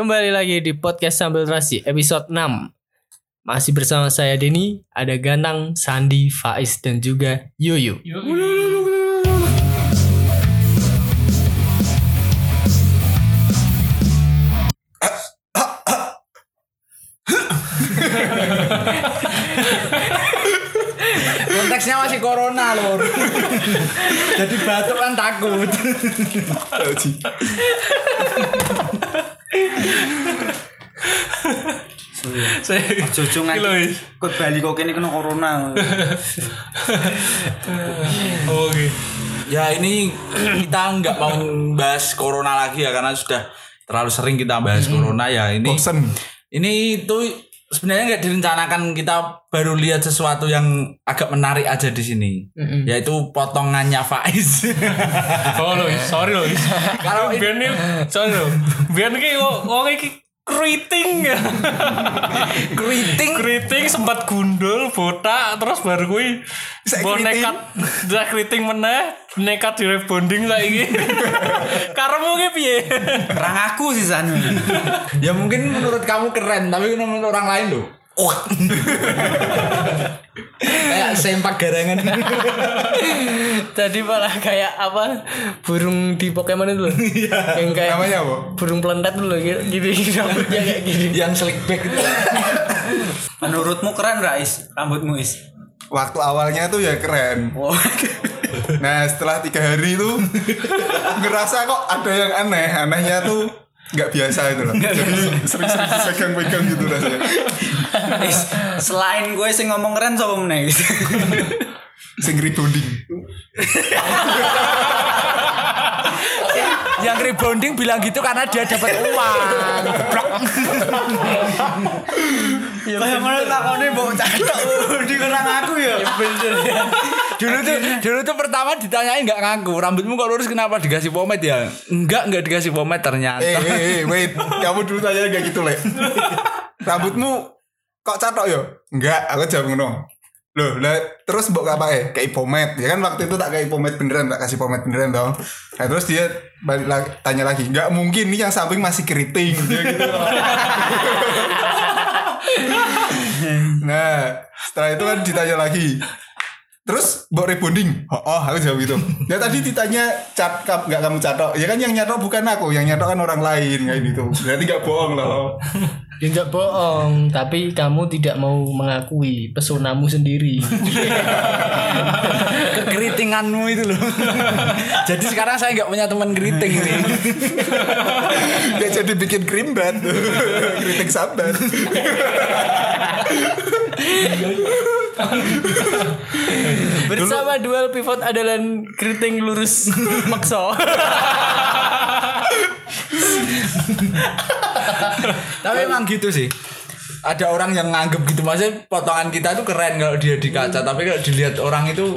Kembali lagi di podcast Sambil Terasi episode 6 Masih bersama saya Denny Ada Ganang, Sandi, Faiz dan juga Yuyu Konteksnya masih corona lor. Jadi batuk kan takut. Saya Jojo nganti ikut Bali kok kene kena corona. Oke Ya ini kita nggak mau bahas corona lagi ya karena sudah terlalu sering kita bahas corona ya ini. Bosen. Ini itu sebenarnya nggak direncanakan kita baru lihat sesuatu yang agak menarik aja di sini. Yaitu potongannya Faiz. Oh Lois, sorry Lois Kalau Biar nih, sorry loh Biar nih ngomong iki keriting ya keriting Keriting sempat gundul, botak Terus baru gue keriting. nekat Udah keriting meneh Nekat di rebonding lah ini Karemu ki piye Orang aku sih sana. ya mungkin menurut kamu keren tapi menurut orang lain loh. Wah. Kayak sempak garangan. Tadi malah kayak apa Burung di Pokemon itu loh Yang kayak Namanya apa? Burung pelentat dulu gitu Gini rambutnya kayak gini yang slick back itu. Menurutmu keren gak Is? Rambutmu Is? Waktu awalnya tuh ya keren. Oh. Nah setelah tiga hari itu ngerasa kok ada yang aneh. Anehnya tuh nggak biasa itu loh. Jadi sering-sering dipegang-pegang gitu rasanya. Is, selain gue sing ngomong keren sapa meneh? Sing rebonding. yang rebounding bilang gitu karena dia dapat uang. Geblok. Kayak mana takone mbok catok di kerang aku ya. Dulu tuh dulu tuh pertama ditanyain nggak ngaku rambutmu kok lurus kenapa dikasih pomade ya enggak enggak dikasih pomade ternyata Eh, eh, eh, wait. Kamu dulu tanya kayak gitu, Le. Rambutmu kok catok ya? Enggak, aku jawab ngono. Loh, lah terus mbok apa ya? Kayak pomade. Ya kan waktu itu tak kayak pomade beneran, tak kasih pomade beneran dong. Nah, terus dia balik lagi, tanya lagi, enggak mungkin nih yang samping masih keriting. Dia gitu. nah, setelah itu kan ditanya lagi. Terus mbok rebonding. Oh, oh, aku jawab gitu. Ya tadi ditanya cat kap enggak kamu catok. Ya kan yang nyatok bukan aku, yang nyatok kan orang lain kayak gitu. Berarti enggak bohong loh. Ya enggak bohong Tapi kamu tidak mau mengakui Pesonamu sendiri kekeritinganmu itu loh jadi sekarang saya nggak punya teman keriting ini Dia jadi bikin krim bat. Keriting sambat. Bersama dual pivot adalah keriting lurus makso. Tapi emang gitu sih. Ada orang yang nganggep gitu. Maksudnya potongan kita tuh keren kalau dia di kaca. Tapi kalau dilihat orang itu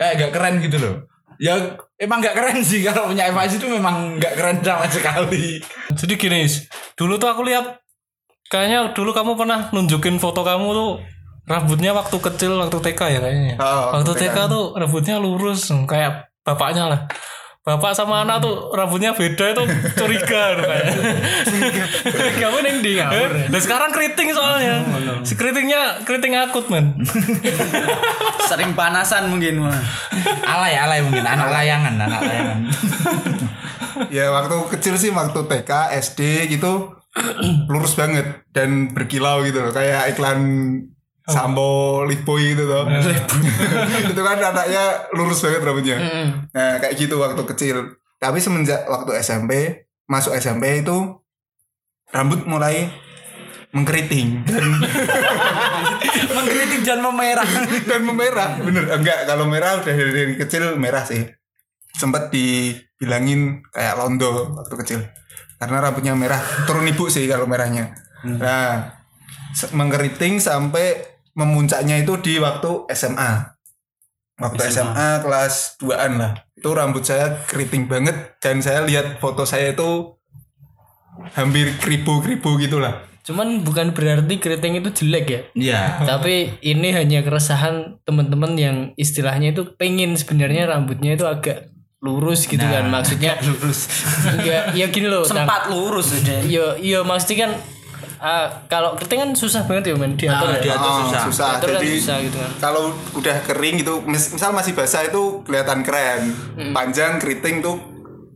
kayak gak keren gitu loh. Ya emang gak keren sih. Kalau punya FIS itu memang gak keren sama sekali. Jadi gini, dulu tuh aku lihat kayaknya dulu kamu pernah nunjukin foto kamu tuh rambutnya waktu kecil waktu TK ya kayaknya. Oh, waktu TK. TK tuh rambutnya lurus kayak bapaknya lah. Bapak sama anak tuh rambutnya beda itu curiga tuh kayaknya. Kamu neng di ya? Dan sekarang keriting soalnya. Si keritingnya keriting akut men. Sering panasan mungkin mah. alay alay mungkin anak layangan anak layangan Ya waktu kecil sih waktu TK, SD gitu lurus banget dan berkilau gitu loh kayak iklan Sambo Lipoy gitu tuh. itu kan anaknya lurus banget rambutnya. Nah, kayak gitu waktu kecil. Tapi semenjak waktu SMP, masuk SMP itu rambut mulai mengkeriting dan, mengkritik dan memerah dan memerah. Bener enggak kalau merah udah dari, dari kecil merah sih. Sempat dibilangin kayak londo waktu kecil. Karena rambutnya merah, turun ibu sih kalau merahnya. Nah, se- mengkeriting sampai memuncaknya itu di waktu SMA. Waktu SMA, kelas 2-an lah. Itu rambut saya keriting banget dan saya lihat foto saya itu hampir kribo-kribo gitu lah. Cuman bukan berarti keriting itu jelek ya Iya. Tapi ini hanya keresahan teman-teman yang istilahnya itu pengen sebenarnya rambutnya itu agak lurus gitu kan maksudnya lurus ya ya gini loh sempat lurus udah Yo, yo maksudnya kan ah, kalau keriting kan susah banget ya men diatur Nah, ya. diatur Oh, susah. susah. Diatur kan Jadi susah gitu kan. kalau udah kering itu mis- misal masih basah itu kelihatan keren. Hmm. Panjang keriting tuh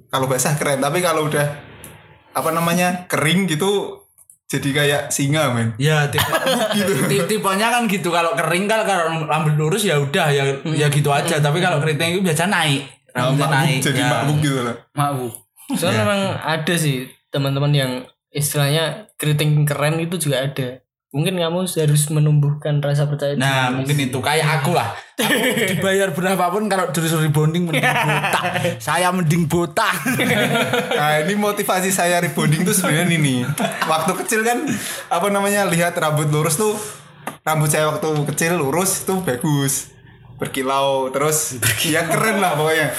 kalau basah keren, tapi kalau udah apa namanya? kering gitu jadi kayak singa, men. Ya tipe, ti- tipenya kan gitu kalau kering kan kalau rambut lurus ya udah ya ya gitu aja tapi kalau keriting itu biasa naik rambutnya Makbuk, naik jadi ya. makbuk gitu loh. mau Soalnya memang ada sih teman-teman yang istilahnya keriting keren itu juga ada. Mungkin kamu harus menumbuhkan rasa percaya diri. Nah mungkin itu kayak aku lah Aku dibayar berapapun kalau disuruh rebonding mending botak Saya mending botak Nah, ini motivasi saya rebonding tuh sebenarnya ini. Waktu kecil kan apa namanya lihat rambut lurus tuh rambut saya waktu kecil lurus tuh bagus berkilau terus ya keren lah pokoknya.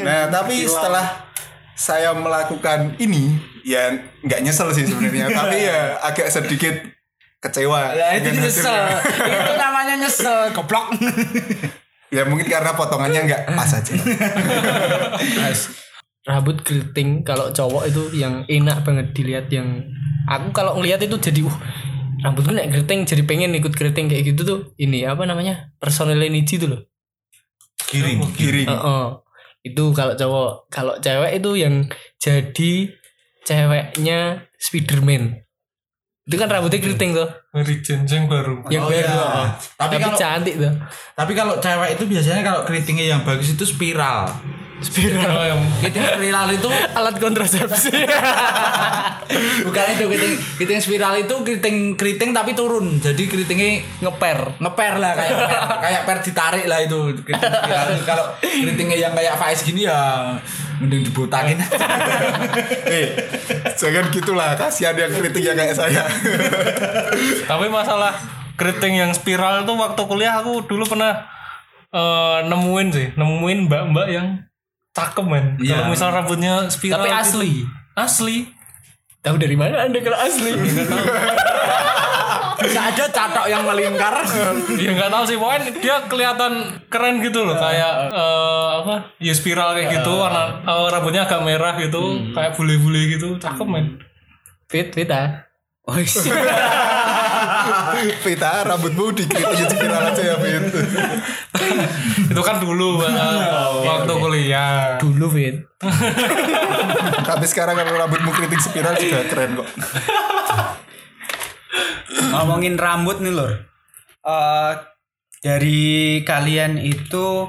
Nah, tapi setelah saya melakukan ini ya nggak nyesel sih sebenarnya, tapi ya agak sedikit kecewa. Ya itu nyesel. Itu namanya nyesel Goblok Ya mungkin karena potongannya nggak pas aja. Rambut keriting kalau cowok itu yang enak banget dilihat yang aku kalau ngelihat itu jadi uh rambutku naik keriting jadi pengen ikut keriting kayak gitu tuh ini apa namanya personil Niji tuh loh Giring Giring. Heeh. Itu kalau cowok, kalau cewek itu yang jadi ceweknya Spiderman. Itu kan rambutnya keriting tuh, Dari jenjang baru. yang Oh, baru. iya. Tapi Tapi, kalau- cantik tuh. Tapi kalau cewek itu biasanya kalau keritingnya yang bagus itu spiral Spiral yang Keriting spiral itu Alat kontrasepsi. bukan itu keriting keriting spiral itu keriting keriting tapi turun jadi keritingnya Ngeper. ngeper lah kayak per, kayak per ditarik lah itu keriting spiral kalau keritingnya yang kayak Faiz gini ya mending dibotakin Eh, jangan gitulah kasihan yang kritiknya kayak saya. Tapi masalah keriting yang spiral tuh waktu kuliah aku dulu pernah eh, nemuin sih, nemuin mbak-mbak yang cakep men. Iya. Kalau misal rambutnya spiral Tapi gitu. asli. Asli. Tahu dari mana Anda kalau asli? bisa aja catok yang melingkar. Ya nggak tahu sih. Pokoknya dia kelihatan keren gitu loh kayak eh, apa ya spiral kayak gitu warna eh, rambutnya agak merah gitu kayak bule-bule gitu. Cakep men. Fit, fit ah. oh iya. Vita, rambutmu dikritik spiral aja ya, Fit. itu kan dulu eh, waktu kuliah. Dulu fit. Tapi sekarang kalau rambutmu kritik spiral juga keren kok. Ngomongin rambut nih lor Eh, dari kalian itu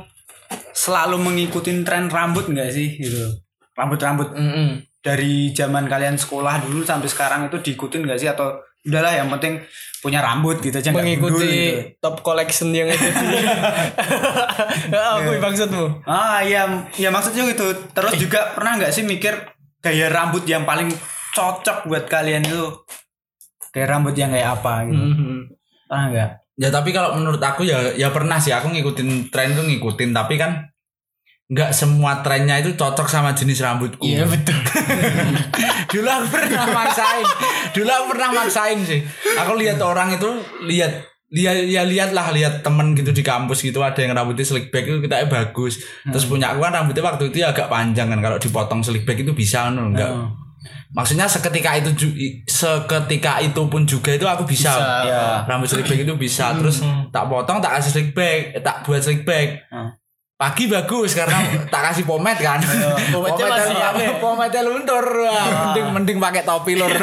selalu mengikuti tren rambut nggak sih gitu? Rambut-rambut. Mm-mm. dari zaman kalian sekolah dulu sampai sekarang itu diikutin nggak sih? Atau udahlah yang penting punya rambut gitu aja nggak gundul Mengikuti gitu. top collection yang ada di Apa maksudmu? ah iya. Ya maksudnya gitu. Terus juga pernah nggak sih mikir gaya rambut yang paling cocok buat kalian itu gaya rambut yang kayak apa gitu. Mhm. pernah nggak? Ya tapi kalau menurut aku ya ya pernah sih aku ngikutin tren tuh ngikutin tapi kan nggak semua trennya itu cocok sama jenis rambutku. Iya betul. dulu aku pernah maksain. Dulu aku pernah maksain sih. Aku lihat orang itu lihat lihat ya lihat lah lihat temen gitu di kampus gitu ada yang rambutnya slick back itu kita bagus. Terus punya aku kan rambutnya waktu itu ya agak panjang kan kalau dipotong slick back itu bisa no enggak Oh. Maksudnya seketika itu seketika itu pun juga itu aku bisa, Bisa. Ya. rambut slick back itu bisa terus tak potong tak kasih slick back eh, tak buat slick back Hmm. Pagi bagus karena tak kasih pomade kan. Pomade-nya masih apa ya? pomade luntur. Wah, mending mending pakai topi lur.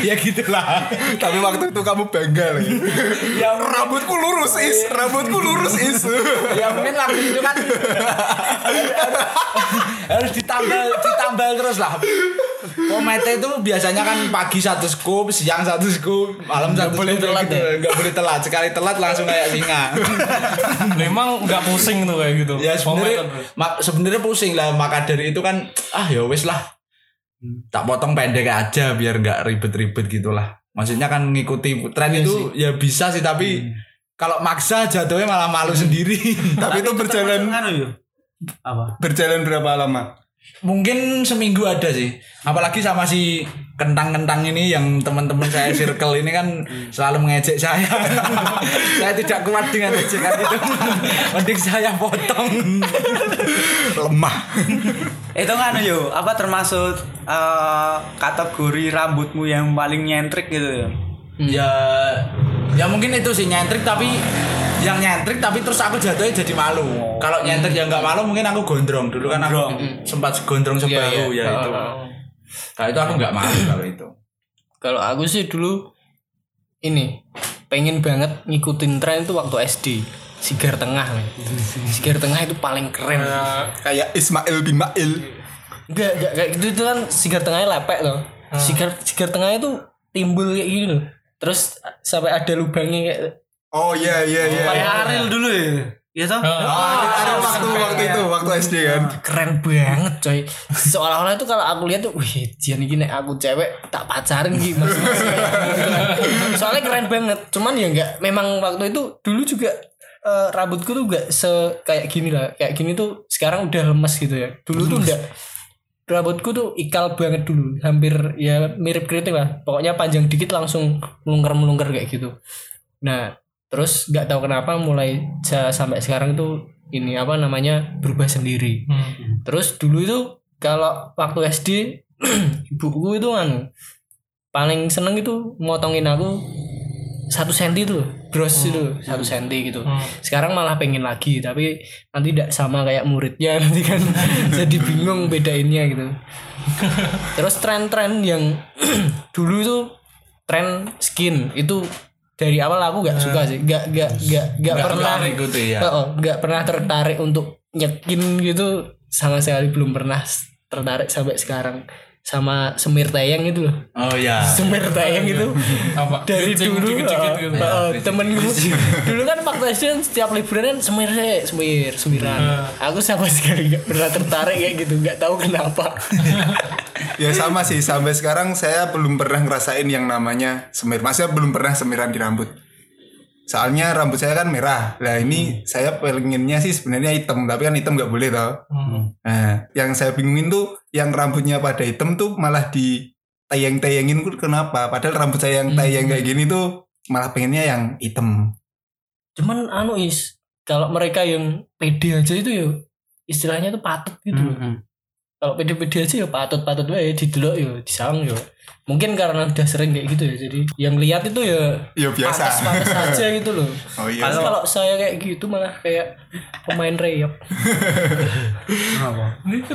Ya gitulah. Tapi waktu itu kamu bangga ya Rambutku lurus is, rambutku lurus is. ya mungkin waktu itu kan harus ditambal ditambal terus lah. Pomade itu biasanya kan pagi satu scoop siang satu scoop malam satu boleh scoop telat gitu. ya? nggak boleh telat. Sekali telat langsung kayak singa memang nggak pusing tuh kayak gitu. Ya sebenarnya mak- sebenarnya pusing lah. Maka dari itu kan ah ya wes lah. Tak potong pendek aja biar nggak ribet-ribet gitulah. Maksudnya kan ngikuti tren itu ya bisa sih tapi kalau maksa jatuhnya malah malu sendiri. Tapi itu berjalan yuk apa? berjalan berapa lama? Mungkin seminggu ada sih. Apalagi sama si kentang-kentang ini yang teman-teman saya circle ini kan selalu mengejek saya. Saya tidak kuat dengan ejekan itu. Mending saya potong. Lemah. Itu kan yo, apa termasuk eh, kategori rambutmu yang paling nyentrik gitu ya? Ya ya mungkin itu sih nyentrik tapi yang nyentrik tapi terus aku jatuhnya jadi malu. Kalau nyentrik yang nggak malu mungkin aku gondrong. Dulu kan aku sempat gondrong sebahu ya itu. Kalau itu aku nggak malu kalau itu. Kalau aku sih dulu ini pengen banget ngikutin tren itu waktu SD. Sigar tengah, men. Sigar tengah itu paling keren. kayak Ismail bin Mail. Enggak, enggak kayak gitu itu kan sigar tengahnya lepek loh. Sigar sigar tengahnya itu timbul kayak gini loh. Terus sampai ada lubangnya kayak oh iya iya iya Kayak Ariel dulu ya. Iya toh? ada waktu waktu itu waktu SD kan. Keren banget coy. Seolah-olah itu kalau aku lihat tuh wih jian ini nek aku cewek tak pacarin gitu mas. Soalnya keren banget. Cuman ya enggak memang waktu itu dulu juga eh, rambutku tuh enggak se kayak gini lah. Kayak gini tuh sekarang udah lemes gitu ya. Dulu tuh enggak rambutku tuh ikal banget dulu hampir ya mirip keriting lah. Pokoknya panjang dikit langsung melungker melungker kayak gitu. Nah terus nggak tahu kenapa mulai sampai sekarang tuh ini apa namanya berubah sendiri. Terus dulu itu kalau waktu SD ibuku itu kan paling seneng itu motongin aku satu senti tuh gross itu satu senti gitu. Sekarang malah pengen lagi tapi nanti tidak sama kayak muridnya nanti kan jadi bingung bedainnya gitu. Terus tren-tren yang dulu itu tren skin itu dari awal aku nggak suka sih nggak nggak nggak nggak Nggak pernah gitu ya. Heeh, nggak pernah tertarik untuk nyekin gitu sama sekali belum pernah tertarik sampai sekarang sama semir tayang itu loh. Oh ya semir tayang itu. Apa? dari Keriting dulu dikit-dikit uh, gitu. uh, temenku dulu kan waktu SD kan setiap liburan kan semir saya semir semiran. Aku sama sekali nggak pernah tertarik kayak gitu nggak tahu kenapa. Ya sama sih. Sampai sekarang saya belum pernah ngerasain yang namanya semir. Maksudnya belum pernah semiran di rambut soalnya rambut saya kan merah. Lah ini saya pengennya sih sebenarnya hitam tapi kan hitam nggak boleh tau. Nah yang saya bingungin tuh yang rambutnya pada hitam tuh malah di tayang-tayangin tuh kenapa? Padahal rambut saya yang tayang kayak gini tuh malah pengennya yang hitam. Cuman anu is kalau mereka yang pede aja itu ya istilahnya tuh patut gitu loh kalau pede-pede aja ya patut-patut wae didelok ya disang ya. Mungkin karena udah sering kayak gitu ya jadi yang lihat itu ya ya biasa. pantas-pantas aja gitu loh. Oh iya Tapi kalau saya kayak gitu malah kayak pemain reyok.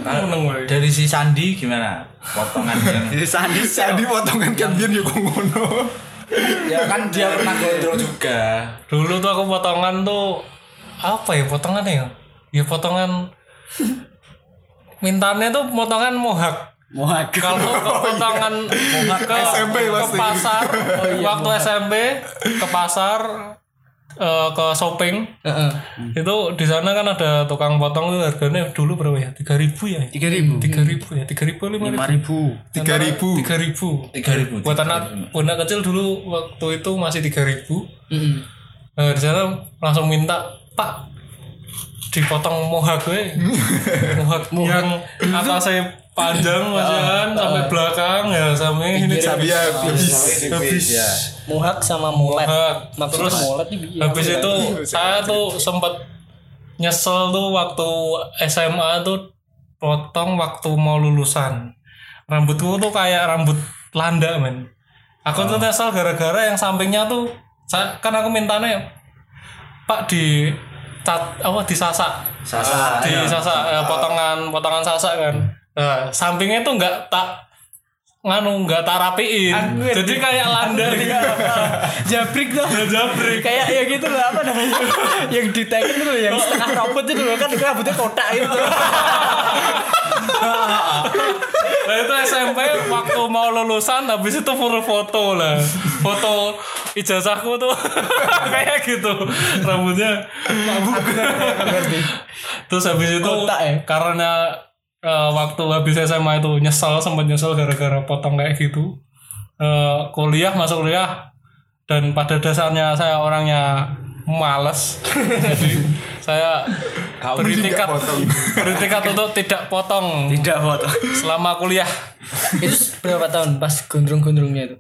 Kan dari si Sandi gimana? Potongan yang Jadi Sandi Sandi potongan kan biar ya kok ngono? Ya kan dia pernah gondrong juga. Dulu tuh aku potongan tuh apa ya potongannya ya? Ya potongan mintanya tuh potongan mohak. Wah, Kalau ke potongan ke, SMP ke pasti. pasar waktu SMP ke pasar eh, ke shopping. Heeh. itu di sana kan ada tukang potong tuh harganya dulu berapa ya? Tiga ribu ya? Tiga ribu, tiga ribu ya? Tiga ribu lima ribu? Ribu. tiga ribu. Tiga ribu. Tiga ribu buat anak anak kecil dulu waktu itu masih tiga ribu. Nah, di sana langsung minta pak dipotong mohak gue mohak yang atasnya panjang masih kan sampai belakang ya sampai ini Sabi habis. Habis. ya Mohak sama molet. mohak. Maksudnya terus molet itu habis itu saya tuh sempat nyesel tuh waktu SMA tuh potong waktu mau lulusan. Rambutku tuh kayak rambut landa men. Aku tuh nyesel gara-gara yang sampingnya tuh saya, kan aku mintanya pak di cat apa disasak? Sasa di sasak eh, potongan potongan sasak kan. Nah, sampingnya tuh nggak tak nganu nggak tak rapiin. Jadi kayak landa jabrik tuh. jabrik. Kayak ya gitu loh apa namanya? Yang diteken tuh yang setengah rambut itu loh kan rambutnya kotak gitu Nah itu SMP waktu mau lulusan habis itu full foto lah. Foto ijazahku tuh. Kayak gitu. Rambutnya. Mabuk Terus habis itu Kotak ya? karena eh, waktu habis SMA itu nyesel sempat nyesel gara-gara potong kayak gitu Eh, Kuliah masuk kuliah Dan pada dasarnya saya orangnya males Jadi saya beri Mending tingkat nggak potong. beri tingkat untuk tidak potong Tidak foto. selama kuliah itu berapa tahun pas gondrong-gondrongnya itu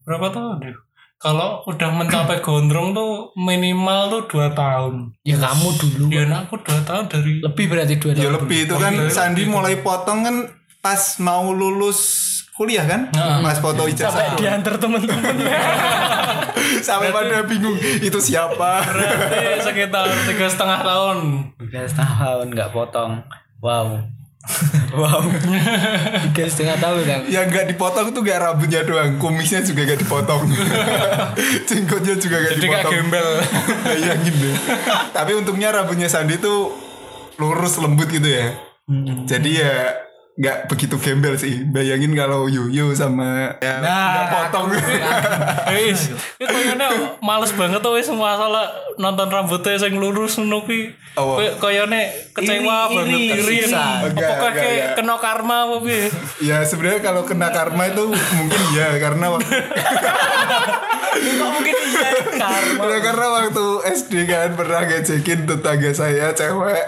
berapa tahun ya? Kalau udah mencapai gondrong tuh minimal tuh dua tahun. ya kamu dulu Ya nah, aku dua tahun dari lebih berarti dua Ya tahun lebih itu kan Sandi mulai potong kan pas mau lulus kuliah kan Mas foto ijazah sampai diantar temen-temen sampai pada bingung itu siapa berarti sekitar tiga setengah tahun. Tiga setengah tahun nggak potong. Wow. wow. Tiga setengah tahun kan yang nggak dipotong tuh gak rambutnya doang kumisnya juga gak dipotong. Jenggotnya juga gak Jadi dipotong. gembel. bayangin deh tapi untungnya rambutnya Sandi tuh lurus lembut gitu ya. Jadi ya nggak begitu gembel sih bayangin kalau Yuyu sama ya nggak potong Wis, itu kayaknya males banget tuh wis masalah nonton rambutnya yang lurus ngono kuwi. Apa? Kayak- Kayaknya kecewa Iri, banget iri, enggak, kayak kena karma apa piye? ya sebenarnya kalau kena karma itu mungkin ya karena waktu mungkin iya karma. Karena waktu SD kan pernah ngecekin tetangga saya cewek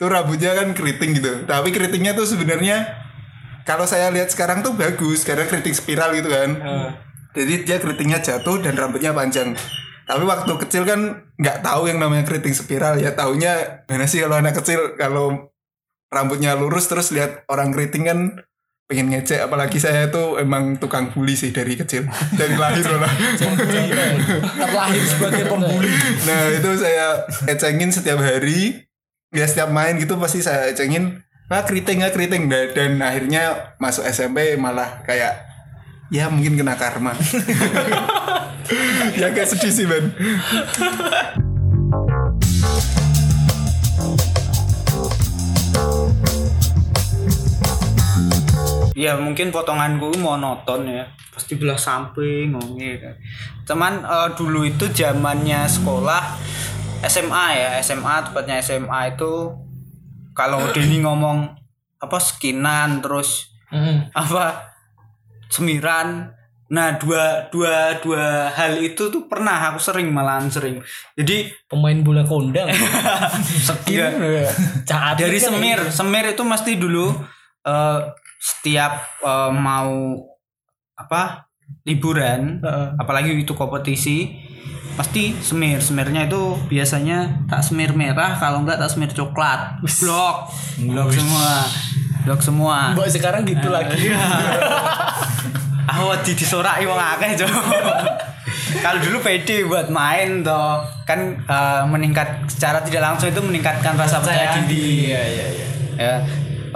tuh rambutnya kan keriting gitu. Tapi keritingnya tuh sebenarnya kalau saya lihat sekarang tuh bagus. Karena keriting spiral gitu kan. Jadi dia keritingnya jatuh dan rambutnya panjang. Tapi waktu kecil kan nggak tahu yang namanya keriting spiral ya. Taunya mana sih kalau anak kecil kalau rambutnya lurus terus lihat orang keriting kan pengen ngecek. Apalagi saya tuh emang tukang bully sih dari kecil. Dari lahir malah terlahir sebagai pembuli. Nah itu saya ecengin setiap hari Ya setiap main gitu pasti saya ecengin Nah keriting ya keriting Dan, dan akhirnya masuk SMP malah kayak Ya mungkin kena karma Ya kayak sedih sih Ben Ya mungkin potonganku monoton ya. Pasti belah samping ngomongnya. Cuman eh, dulu itu zamannya sekolah SMA ya, SMA tepatnya SMA itu kalau Denny ngomong apa skinan terus apa semiran nah dua dua dua hal itu tuh pernah aku sering malahan sering jadi pemain bola kondang skin Enggak. Cahat dari kan semir gitu. semir itu mesti dulu eh, setiap eh, mau apa liburan Heeh. apalagi itu kompetisi pasti semir semirnya itu biasanya tak semir merah kalau enggak tak semir coklat. Blok. Blok semua. Blok semua. Mbok sekarang gitu lagi. Aku di disorai wong akeh kalau dulu pede buat main toh. Kan eh, meningkat secara tidak langsung itu meningkatkan rasa percaya diri. iya iya iya. Ya.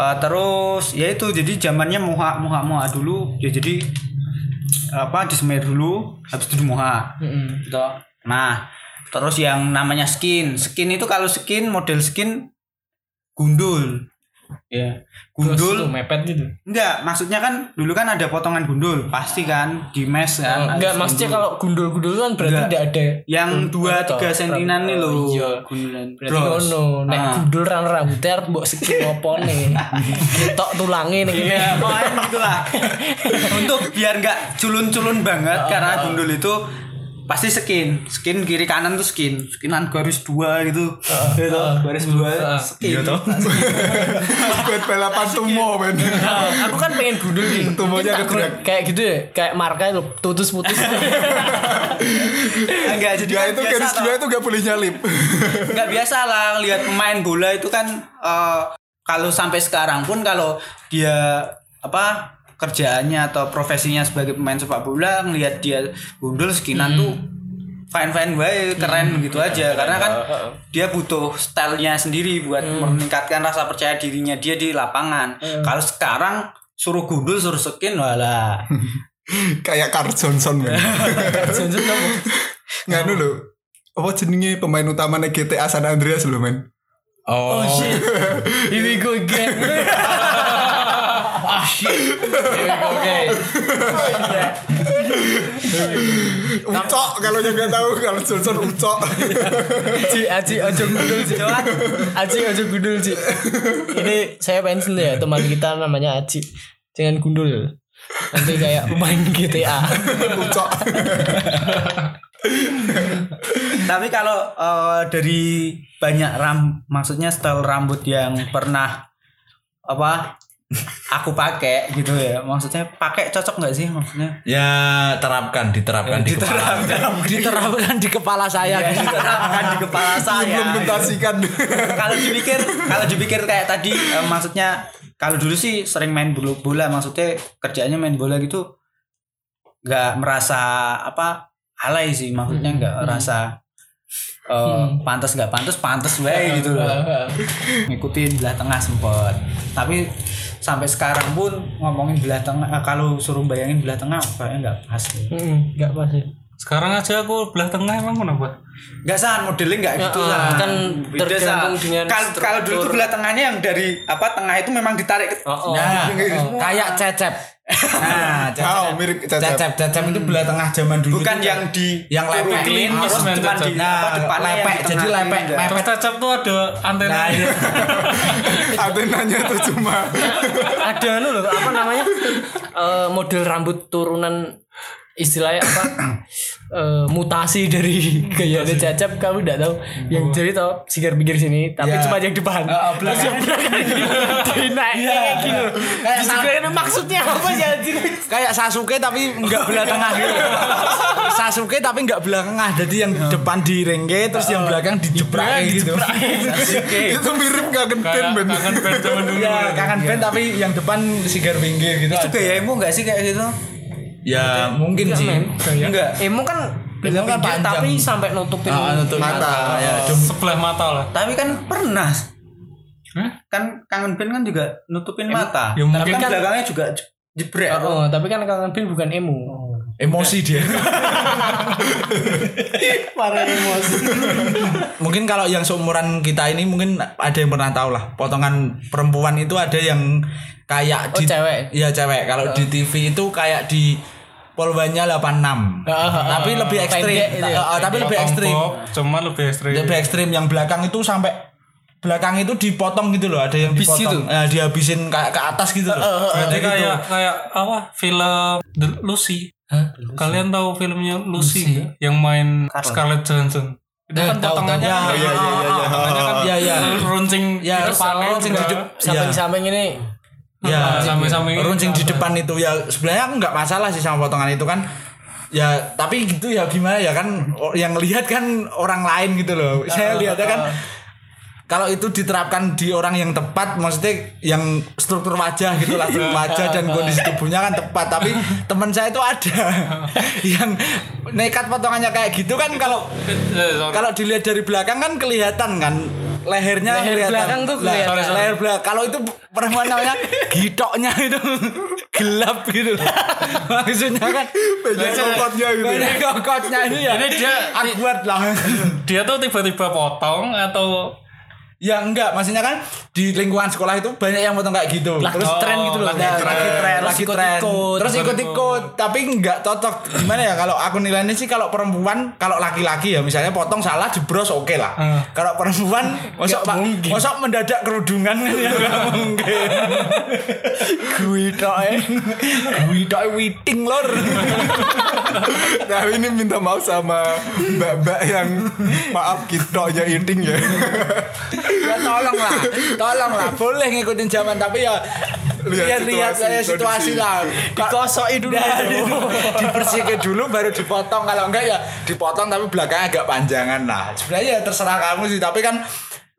Eh, terus ya itu. Jadi zamannya muha muha muha dulu. Ya jadi apa disemir dulu habis itu dimuha gitu nah terus yang namanya skin skin itu kalau skin model skin gundul ya Gundul gundul mepet gitu. enggak maksudnya kan dulu kan ada potongan gundul pasti kan di mes kan Enggak ada maksudnya gundul. kalau gundul-gundul kan berarti Enggak. tidak ada yang dua toh, tiga sentinan nih Oh, loh Iya. gundulan Berarti ngono, nek Ah. gundul ran rambutnya arep mbok skin opone. Ketok tulange ning kene. Iya, pokoknya gitulah. Untuk biar nggak culun-culun banget karena gundul itu pasti skin, skin kiri kanan tuh skin, skinan garis dua gitu, gitu, garis dua, skin. Buat balapan tumo Ben Aku kan pengen gundul nih. Tumonya kegerak. gur- Kayak gitu ya, kayak marka lo putus-putus. Enggak jadi Ya kan itu garis dua itu gak boleh nyalip. Nggak biasa lah lihat pemain bola itu kan eh, kalau sampai sekarang pun kalau dia apa kerjaannya atau profesinya sebagai pemain sepak bola ngelihat dia gundul skinan tuh fine fine wae keren gitu aja. Karena kan dia butuh stylenya sendiri buat meningkatkan rasa percaya dirinya dia di lapangan. Kalau sekarang suruh gundul suruh skin walah. Kayak Carl Johnson Ben Johnson kamu. Nggak dulu. Apa jenenge pemain utamanya GTA San Andreas loh men? Oh shit. Here we go again. Ah shit. Again. Ucok kalau yang nggak tahu Carl Johnson ucok Aji, Aji, ojo gundul sih. Aji, ojo gundul sih. Ini saya pengen ya teman kita namanya Aji. Jangan gundul. Nanti kayak pemain GTA. Ucok Tapi kalau eh, dari banyak ram, maksudnya style rambut yang pernah apa aku pakai gitu ya, maksudnya pakai cocok nggak sih maksudnya? Ya terapkan, diterapkan di kepala. diterapkan di kepala saya. gitu. Diterapkan di kepala saya. implementasikan kalau dipikir, kalau dipikir kayak tadi, eh, maksudnya kalau dulu sih sering main bola, bola maksudnya kerjaannya main bola gitu, nggak merasa apa alay sih, maksudnya nggak merasa eh, pantas nggak pantas pantas wae gitu loh ngikutin belah tengah sempet tapi sampai sekarang pun ngomongin belah tengah eh, kalau suruh bayangin belah tengah kayaknya nggak pas nih. Hmm, nggak pas ya. Sekarang aja aku belah tengah emang kenapa? nggak san modelnya nggak gitu Ya, san kan tergantung dengan Kal- kalau dulu tuh belah tengahnya yang dari apa tengah itu memang ditarik ke Oh, oh. Nah, kayak cecep. Nah, cecep. Oh, mirip cecep. Cecep, cecep itu belah tengah zaman dulu. bukan itu yang di yang lepek. turutin, Klimis, terus cecep. di Nah, yang lepek, di jadi tengah lepek, lepek. Cecep tuh ada antena. Nah, iya. Antenanya tuh cuma ada anu loh apa namanya Eh, model rambut turunan istilahnya apa? Eh, mutasi dari gaya cecep kamu tidak tahu. Yang jadi tau sigar pinggir sini tapi Ya. cuma yang depan. Oh, terus yang belakang. Dinaik kayak loh. Kayak Disigarin, maksudnya apa ya kayak Sasuke tapi enggak belah tengah gitu. Sasuke tapi enggak belah tengah. Jadi yang depan di ringke terus yang belakang dijebrak gitu. itu mirip kangen band ben. kangen band zaman dulu. Ya, kangen band tapi yang depan sigar pinggir gitu. itu gayamu nggak sih kayak gitu Ya, mungkin sih. enggak emo kan Emo kan panjang. tapi sampai nutupin Ah, nutup Mata. Ya, Sebelah mata lah. tapi kan pernah Hah? kan kangen band kan juga nutupin mata ya tapi mungkin kan kan- belakangnya juga je- jebrek Oh, tapi kan kangen pin bukan emo. emosi dia. Parah emosi. mungkin kalau yang seumuran kita ini mungkin ada yang pernah tahu lah potongan perempuan itu ada yang kayak Oh, di cewek? Iya cewek. Kalau di TV itu kayak di polbannya 86. tapi lebih ekstrim. Ya? Tapi lebih ekstrim. Cuma lebih ekstrim. Lebih ekstrim yang belakang itu sampai belakang itu dipotong gitu loh, ada yang Habis dipotong. gitu? Eh, dihabisin kayak ke atas gitu loh. Berarti Kayak gitu. kayak kayak apa? Film The Lucy. Kalian tahu filmnya Lucy, nggak? yang main Scarlett Johansson? Itu Eh, kan tahu, potongannya tahu. kan Ya, ya, ya, ya, ya. potongannya kan Ya, ya. runcing Ya, di depan runcing di depan. Samping-samping ini Ya, ini. runcing di depan itu ya sebenarnya aku nggak masalah sih sama potongan itu kan. Ya, tapi gitu ya gimana ya kan o- yang lihat kan orang lain gitu loh. Saya lihatnya kan kalau itu diterapkan di orang yang tepat maksudnya yang struktur wajah gitu lah struktur wajah dan kondisi tubuhnya kan tepat tapi teman saya itu ada yang nekat potongannya kayak gitu kan kalau Eh, sorry. kalau dilihat dari belakang kan kelihatan kan lehernya Leher kelihatan. belakang tuh kelihatan. leher belakang kalau itu perempuan namanya gitoknya itu gelap gitu maksudnya kan banyak kokotnya gitu ya. banyak kokotnya ini ya Ini dia- awkward lah dia tuh tiba-tiba potong atau ya enggak maksudnya kan di lingkungan sekolah itu banyak yang potong kayak gitu lagi terus tren gitu loh. lagi tren, lagi tren, Terus lagi tren. terus ikut-ikut, tapi nggak cocok. Gimana ya kalau aku nilainya sih kalau perempuan, kalau laki-laki ya misalnya potong salah jebros oke lah. Hmm. Kalau perempuan, mosok pak, mosok mendadak kerudungan kan ya nggak mungkin. Gue tok gue tok witing lor. Nah ini minta maaf sama mbak-mbak yang maaf kitoknya inting ya. ya tolong lah, tolong lah, boleh ngikutin zaman tapi ya Lihat lihat situasi, saya situasi kondisi. lah. Dikosoki dulu. Dibersihkan dulu baru dipotong. Kalau enggak ya dipotong tapi belakangnya agak panjangan lah. Sebenarnya ya terserah kamu sih tapi kan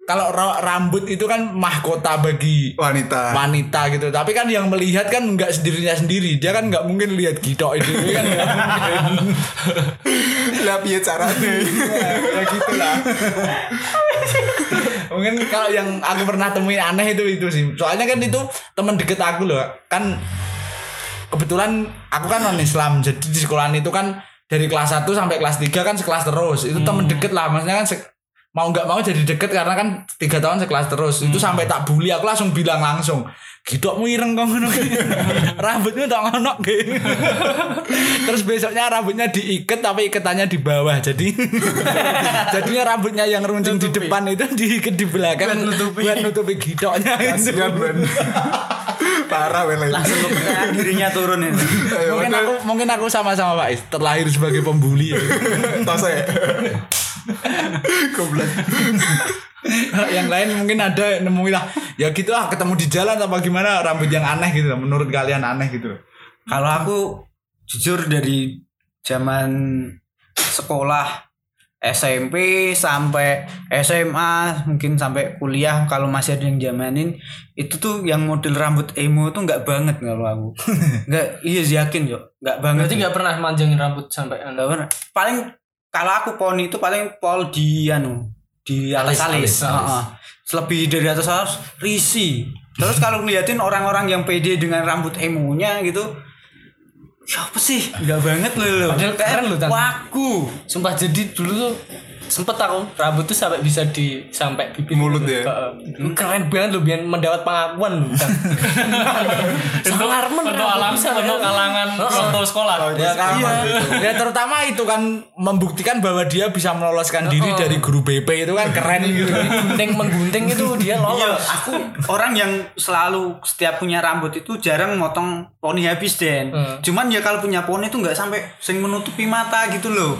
kalau ra- rambut itu kan mahkota bagi Wanita. wanita gitu. Tapi kan yang melihat kan enggak sendirinya sendiri. Dia kan enggak mungkin lihat gitok itu. Kan nggak. Lah piye caranya? ya gitu lah mungkin kalau yang aku pernah temuin aneh itu itu sih. Soalnya kan itu teman deket aku loh. Kan kebetulan aku kan non Islam jadi di sekolahan itu kan dari kelas 1 sampai kelas 3 kan sekelas terus. Itu temen deket lah maksudnya kan se- mau nggak mau jadi deket karena kan tiga tahun sekelas terus itu sampai tak bully aku langsung bilang langsung gidokmu ireng kok ngono rambutnya tak ngono gitu. terus besoknya rambutnya diikat tapi ikatannya di bawah jadi jadinya rambutnya yang runcing di depan itu diikat di belakang buat nutupi, gidoknya itu Kasihan Ben. Parah wele. langsung kepercayaan dirinya turun itu mungkin aku mungkin aku sama-sama Pak Is terlahir sebagai pembuli ya. Tos ya. Goblok. yang lain mungkin ada nemuin lah ya gitu lah ketemu di jalan apa gimana rambut yang aneh gitu loh, menurut kalian aneh gitu loh. kalau aku jujur dari zaman sekolah SMP sampai SMA mungkin sampai kuliah kalau masih ada yang jamanin itu tuh yang model rambut emo tuh nggak banget kalau aku nggak iya yakin yo nggak banget Berarti nggak pernah manjangin rambut sampai anda Nggak pernah. paling kalau aku poni itu paling pol di anu di Alis, alis, alis, Heeh. lebih dari atas alis risi. Terus kalau ngeliatin orang-orang yang pede dengan rambut emonya gitu siapa sih? Nggak banget loh Padahal keren Tan. waku. Sumpah jadi dulu tuh sempet aku rambut tuh sampai bisa di sampai bibir Mulut gitu. ya? Heeh. keren banget loh biar mendapat pengakuan loh Tan. Untuk, Salarmen untuk alam untuk ya. kalangan waktu sekolah. Ya, kan, Iya. ya terutama itu kan membuktikan bahwa dia bisa meloloskan diri dari guru BP itu kan keren gitu. gunting menggunting itu dia Iya, lolos aku orang yang selalu setiap punya rambut itu jarang motong poni habis Den. Hmm. Cuman ya kalau punya poni itu nggak sampai sing menutupi mata gitu loh.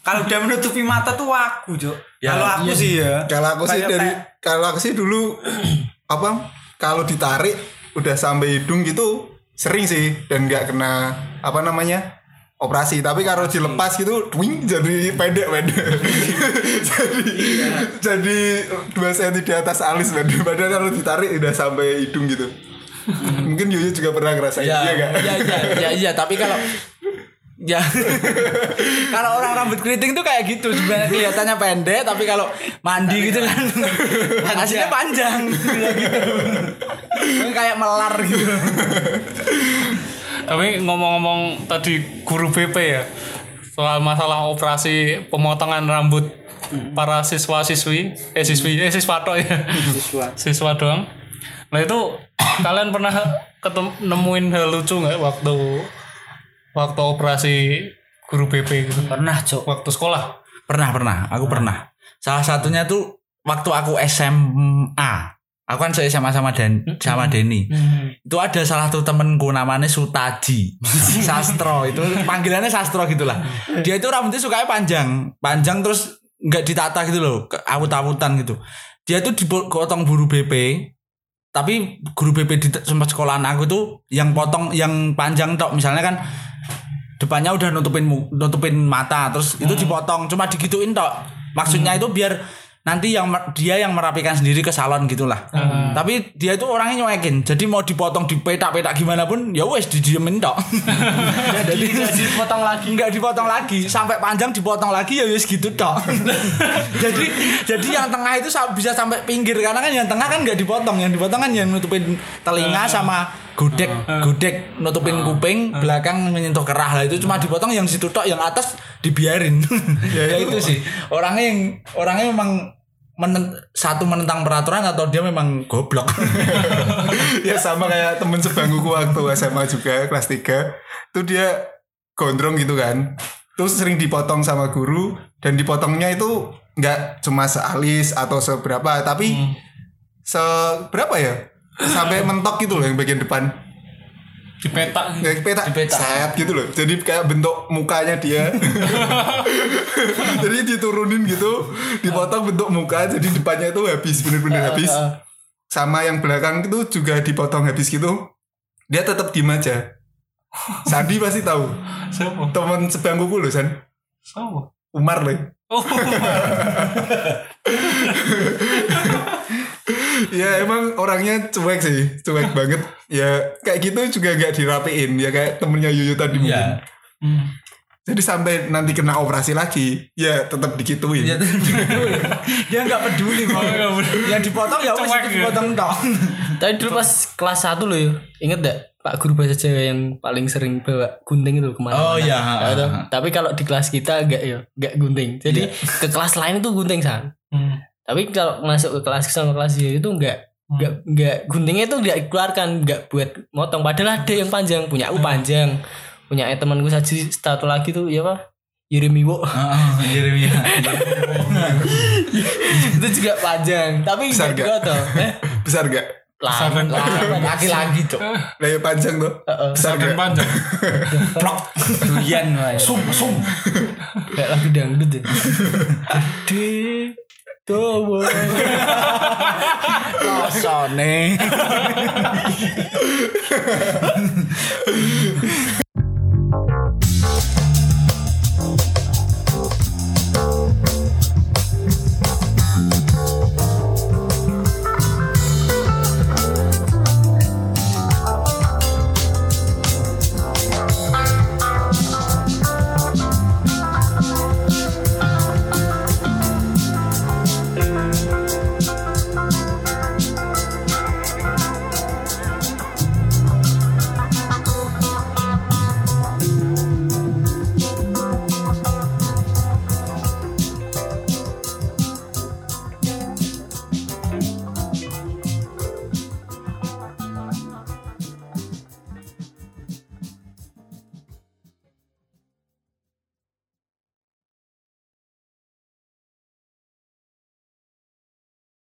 Kalau udah menutupi mata tuh waku, Jok. Ya, kalau aku sih ya. Kalau aku sih dari kalau aku sih dulu apa kalau ditarik udah sampai hidung gitu sering sih. Dan nggak kena apa namanya operasi. Tapi kalau dilepas gitu twing jadi pendek pendek jadi jadi dua senti di atas alis pendek padahal kalau ditarik udah sampai hidung gitu. Mungkin Yuyu juga pernah ngerasain ya, iya gak? ya, ya, ya, iya, tapi kalau ya. Kalau orang rambut keriting tuh kayak gitu sebenarnya kelihatannya pendek tapi kalau mandi gitu kan hasilnya panjang. Gitu. Kayak melar gitu. Tapi ngomong-ngomong tadi guru BP ya soal masalah operasi pemotongan rambut para siswa siswi eh siswi eh siswa tok ya. Siswa doang. Nah itu kalian pernah ketemu nemuin hal lucu nggak waktu waktu operasi guru BP gitu. Pernah, Jok. waktu sekolah? pernah pernah. Aku pernah. Salah satunya tuh waktu aku SMA aku kan SMA sama Dan sama Denny. Itu ada salah satu temenku namanya Sutaji. Sastro. Itu panggilannya Sastro gitulah. Dia itu rambutnya sukanya panjang. Panjang terus nggak ditata gitu loh. Awut-awutan gitu. Dia tuh dipotong buru BP tapi guru BP di tempat sekolahan aku tuh yang potong yang panjang tok. Misalnya kan depannya udah nutupin nutupin mata terus itu dipotong cuma digituin tok. Maksudnya itu biar nanti yang dia yang merapikan sendiri ke salon gitulah. Tapi dia itu orangnya nyuekin jadi mau dipotong dipetak-petak gimana pun ya wes didiemin tok. Jadi nggak dipotong lagi. nggak dipotong lagi. Sampai panjang dipotong lagi ya wes gitu tok. Jadi jadi yang tengah itu sa- bisa sampai pinggir karena kan yang tengah kan nggak dipotong. Yang dipotong kan yang nutupin telinga sama gudeg gudeg nutupin kuping belakang menyentuh kerah. Lah itu cuma dipotong yang situ tok yang atas dibiarin. Ya, itu sih. Orangnya yang orangnya memang menen- satu menentang peraturan atau dia memang goblok. Ya sama kayak temen sebangkuku waktu SMA juga kelas 3 itu dia gondrong gitu kan. Terus sering dipotong sama guru dan dipotongnya itu nggak cuma sealis atau seberapa tapi seberapa ya sampai mentok gitu loh yang bagian depan Dipetak. Kayak petak, set gitu loh. Jadi kayak bentuk mukanya dia. jadi diturunin gitu, dipotong bentuk muka, jadi depannya itu habis bener-bener habis. Sama yang belakang itu juga dipotong habis gitu. Dia tetap diem aja. Sandi pasti tahu. Siapa? Teman sebangkuku loh, San. Siapa? Umar loh. Oh, ya emang orangnya cuek sih, cuek banget. Ya kayak gitu juga gak dirapiin. Ya kayak temennya Yuyu tadi mungkin. ya Jadi sampai nanti kena operasi lagi, ya tetap dikituin. dia dia nggak peduli mau yang dipotong ya wes ya. dipotong tok Tapi dulu pas kelas 1 loh ya, inget gak Pak guru bahasa Jawa yang paling sering bawa gunting itu ke mana Oh, iya. Nah, itu. Tapi kalau di kelas kita enggak ya, enggak gunting. Jadi ke kelas lain itu gunting san. Hmm. Tapi kalau masuk ke kelas sama kelas itu enggak enggak enggak guntingnya itu enggak dikeluarkan, enggak buat motong. Padahal ada yang panjang, punya aku panjang. Punya temanku saja satu lagi tuh ya apa? Yurimiwo Jeremia itu juga panjang tapi Besar enggak nggak? dipotong. Eh, Besar gak? Besar dan panjang. laki-laki cok Lah ya panjang tuh. Besar dan gak? panjang. Doyan wae. sum sum kayak lagu dangdut ya the world. Rasane.